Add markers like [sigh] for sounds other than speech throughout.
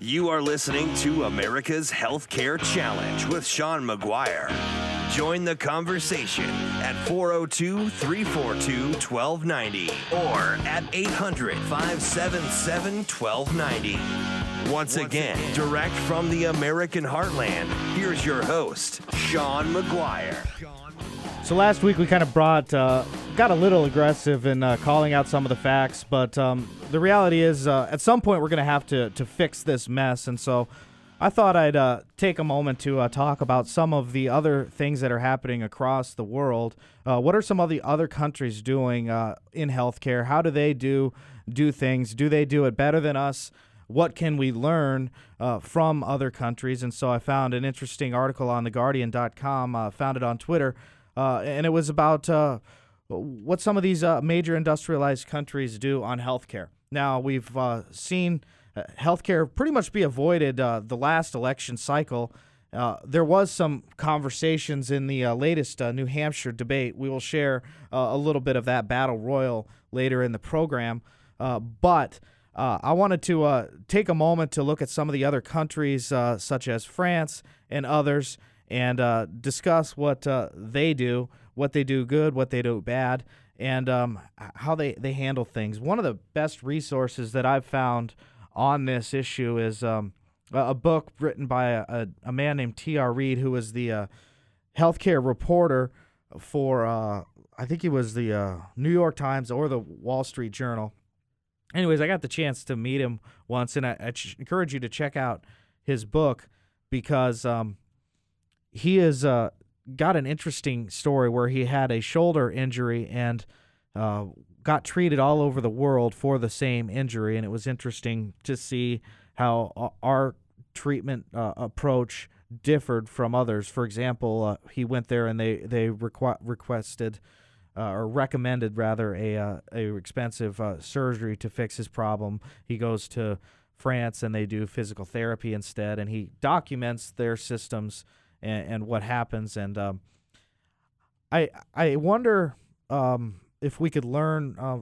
You are listening to America's Healthcare Challenge with Sean McGuire. Join the conversation at 402 342 1290 or at 800 577 1290. Once again, direct from the American heartland, here's your host, Sean McGuire. So last week we kind of brought, uh, got a little aggressive in uh, calling out some of the facts, but um, the reality is, uh, at some point we're going to have to to fix this mess, and so I thought I'd uh, take a moment to uh, talk about some of the other things that are happening across the world. Uh, what are some of the other countries doing in healthcare? How do they do do things? Do they do it better than us? What can we learn from other countries? And so I found an interesting article on TheGuardian.com, found it on Twitter uh, and it was about uh, what some of these uh, major industrialized countries do on healthcare. Now we've uh, seen uh, healthcare pretty much be avoided uh, the last election cycle. there was some conversations in the latest New Hampshire debate. We will share a little bit of that battle royal later in the program, but. I wanted to take a moment to look at some of the other countries, such as France and others, and uh, discuss what uh, they do, what they do good, what they do bad, and um, how they, they handle things. One of the best resources that I've found on this issue is um, a book written by a, a, a man named T.R. Reid, who was the uh, healthcare reporter for, uh, I think he was the uh, New York Times or the Wall Street Journal. Anyways, I got the chance to meet him once, and I, I ch- encourage you to check out his book because um, he is uh, got an interesting story where he had a shoulder injury and uh, got treated all over the world for the same injury, and it was interesting to see how our treatment uh, approach differed from others. For example, uh, he went there and they they requ- requested. Uh, or recommended rather a uh, a expensive uh, surgery to fix his problem. He goes to France and they do physical therapy instead, and he documents their systems and, and what happens. And um, I I wonder um, if we could learn uh,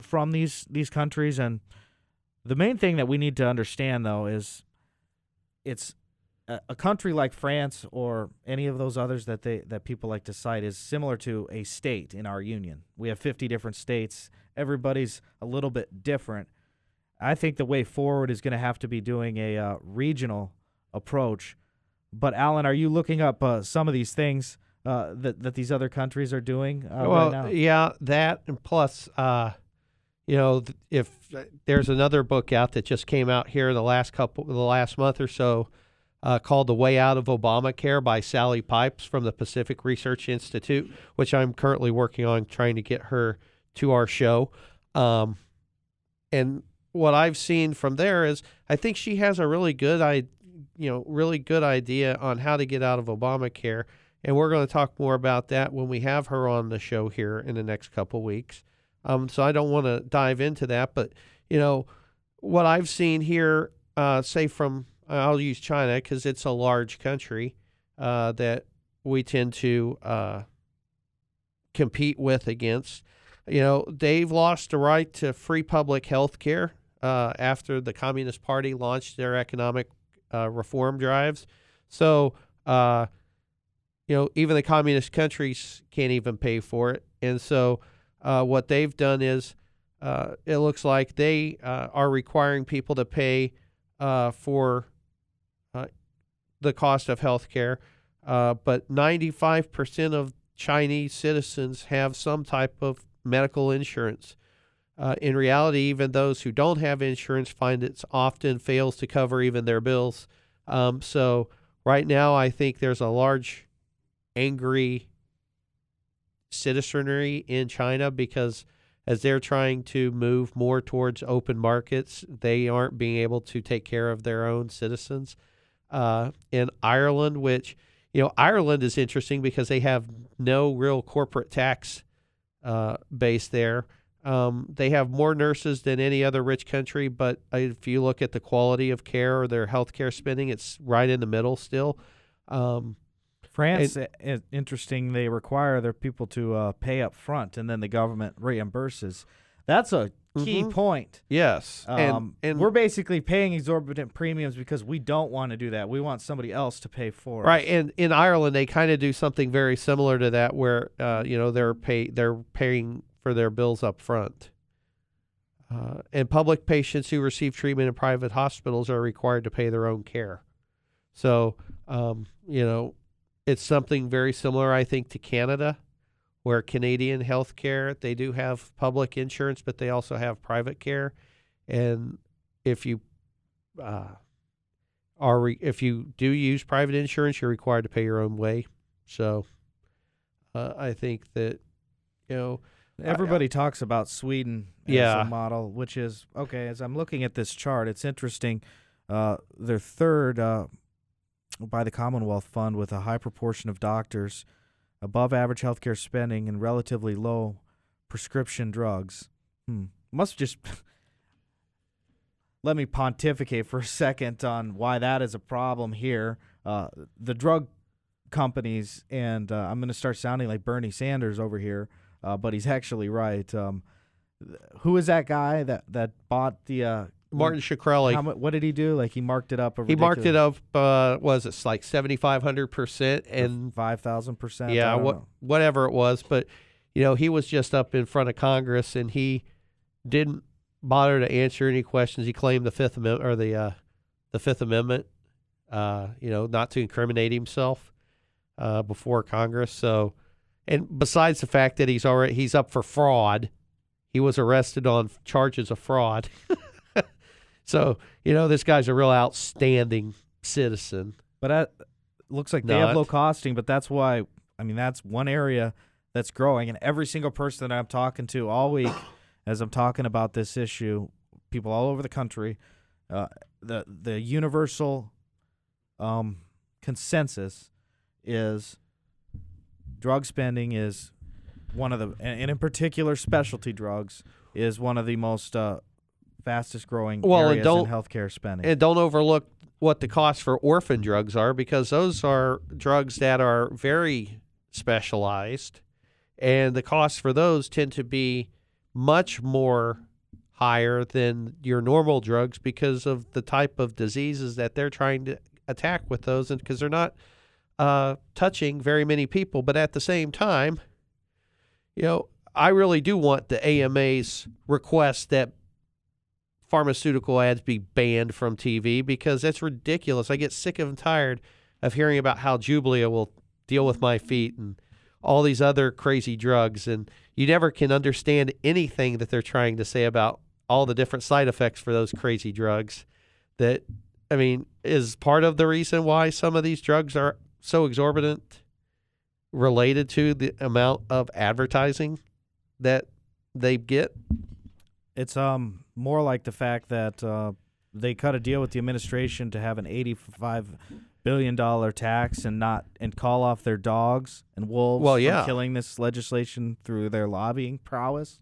from these these countries. And the main thing that we need to understand, though, is it's a, a country like France or any of those others that they that people like to cite is similar to a state in our union. We have 50 different states. Everybody's a little bit different. I think the way forward is going to have to be doing a uh, regional approach but Alan, are you looking up uh, some of these things uh, that that these other countries are doing uh, well, right now? Yeah, that and plus, uh, you know, if uh, there's another book out that just came out here the last couple, the last month or so, uh, called "The Way Out of Obamacare" by Sally Pipes from the Pacific Research Institute, which I'm currently working on trying to get her to our show. Um, and what I've seen from there is, I think she has a really good idea you know, really good idea on how to get out of Obamacare. And we're going to talk more about that when we have her on the show here in the next couple weeks. Um, so I don't want to dive into that, but you know, what I've seen here, uh, say from I'll use China because it's a large country uh, that we tend to uh, compete with against. You know, they've lost the right to free public health care uh, after the Communist Party launched their economic uh, reform drives. So, uh, you know, even the communist countries can't even pay for it. And so, uh, what they've done is uh, it looks like they uh, are requiring people to pay uh, for the cost of health care. but 95% of Chinese citizens have some type of medical insurance. Uh, in reality, even those who don't have insurance find it often fails to cover even their bills. Um, so right now, I think there's a large angry citizenry in China because as they're trying to move more towards open markets, they aren't being able to take care of their own citizens. Uh, in Ireland, which you know, Ireland is interesting because they have no real corporate tax uh, base there. Um, they have more nurses than any other rich country, but if you look at the quality of care or their healthcare spending, it's right in the middle still. Um, France, interesting. They require their people to uh, pay up front, and then the government reimburses. That's a key Mhm. point. Yes, Um, and and we're basically paying exorbitant premiums because we don't want to do that. We want somebody else to pay for it. Right, us. and in Ireland they kind of do something very similar to that, where uh, you know they're pay they're paying for their bills up front. Uh, and public patients who receive treatment in private hospitals are required to pay their own care. So, um, you know, it's something very similar, I think, to Canada, where Canadian healthcare they do have public insurance, but they also have private care, and if you uh, are re- if you do use private insurance, you're required to pay your own way. So, uh, I think that you know, Everybody talks about Sweden as Yeah. a model, which is okay. As I'm looking at this chart, it's interesting. Uh, they're third uh, by the Commonwealth Fund with a high proportion of doctors, above average healthcare spending, and relatively low prescription drugs. Hmm. Must just [laughs] let me pontificate for a second on why that is a problem here. Uh, the drug companies, and uh, I'm going to start sounding like Bernie Sanders over here, uh, but he's actually right. Um, who is that guy that, that bought the uh, Martin Shkreli, How, what did he do? Like he marked it up. He marked it up. Uh, was it like seventy five hundred percent? And five thousand percent. yeah, what whatever it was, but you know, he was just up in front of Congress and he didn't bother to answer any questions. He claimed the Fifth Amendment or the uh, the Fifth Amendment, uh, you know, not to incriminate himself uh, before Congress. So, and besides the fact that he's already he's up for fraud, he was arrested on charges of fraud. [laughs] so, you know, this guy's a real outstanding citizen. But that looks like they have low costing. But that's why I mean that's one area that's growing, and every single person that I'm talking to all week, [coughs] as I'm talking about this issue, people all over the country, uh, the the universal um, consensus is drug spending is one of the, and in particular, specialty drugs is one of the most uh, fastest growing Well, areas in healthcare spending. And don't overlook what the cost for orphan drugs are because those are drugs that are very specialized. And the costs for those tend to be much more higher than your normal drugs because of the type of diseases that they're trying to attack with those. And because they're not uh, touching very many people. But at the same time, you know, I really do want the AMA's request that pharmaceutical ads be banned from TV because that's ridiculous. I get sick and tired of hearing about how Jublia will deal with my feet and all these other crazy drugs and you never can understand anything that they're trying to say about all the different side effects for those crazy drugs that I mean is part of the reason why some of these drugs are so exorbitant related to the amount of advertising that they get It's um more like the fact that uh, they cut a deal with the administration to have an eighty-five billion dollar tax and not and call off their dogs and wolves Well, yeah. killing this legislation through their lobbying prowess.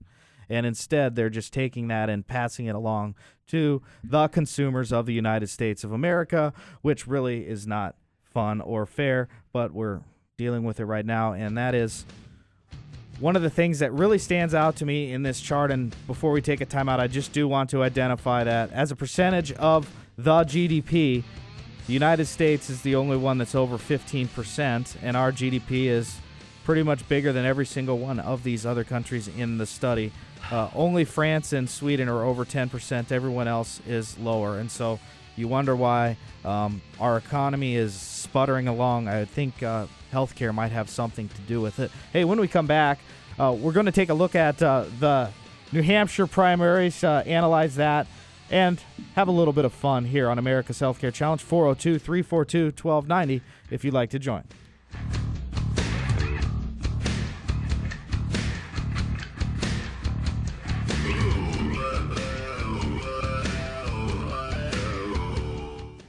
And instead, they're just taking that and passing it along to the consumers of the United States of America, which really is not fun or fair, but we're dealing with it right now. And that is one of the things that really stands out to me in this chart, and before we take a timeout, I just do want to identify that as a percentage of the GDP, the United States is the only one that's over 15%, and our GDP is pretty much bigger than every single one of these other countries in the study. Uh, only France and Sweden are over 10%, everyone else is lower. And so you wonder why um, our economy is sputtering along. I think uh, healthcare might have something to do with it. Hey, when we come back, uh, we're going to take a look at uh, the New Hampshire primaries, uh, analyze that, and have a little bit of fun here on America's Healthcare Challenge 402 342 1290 if you'd like to join.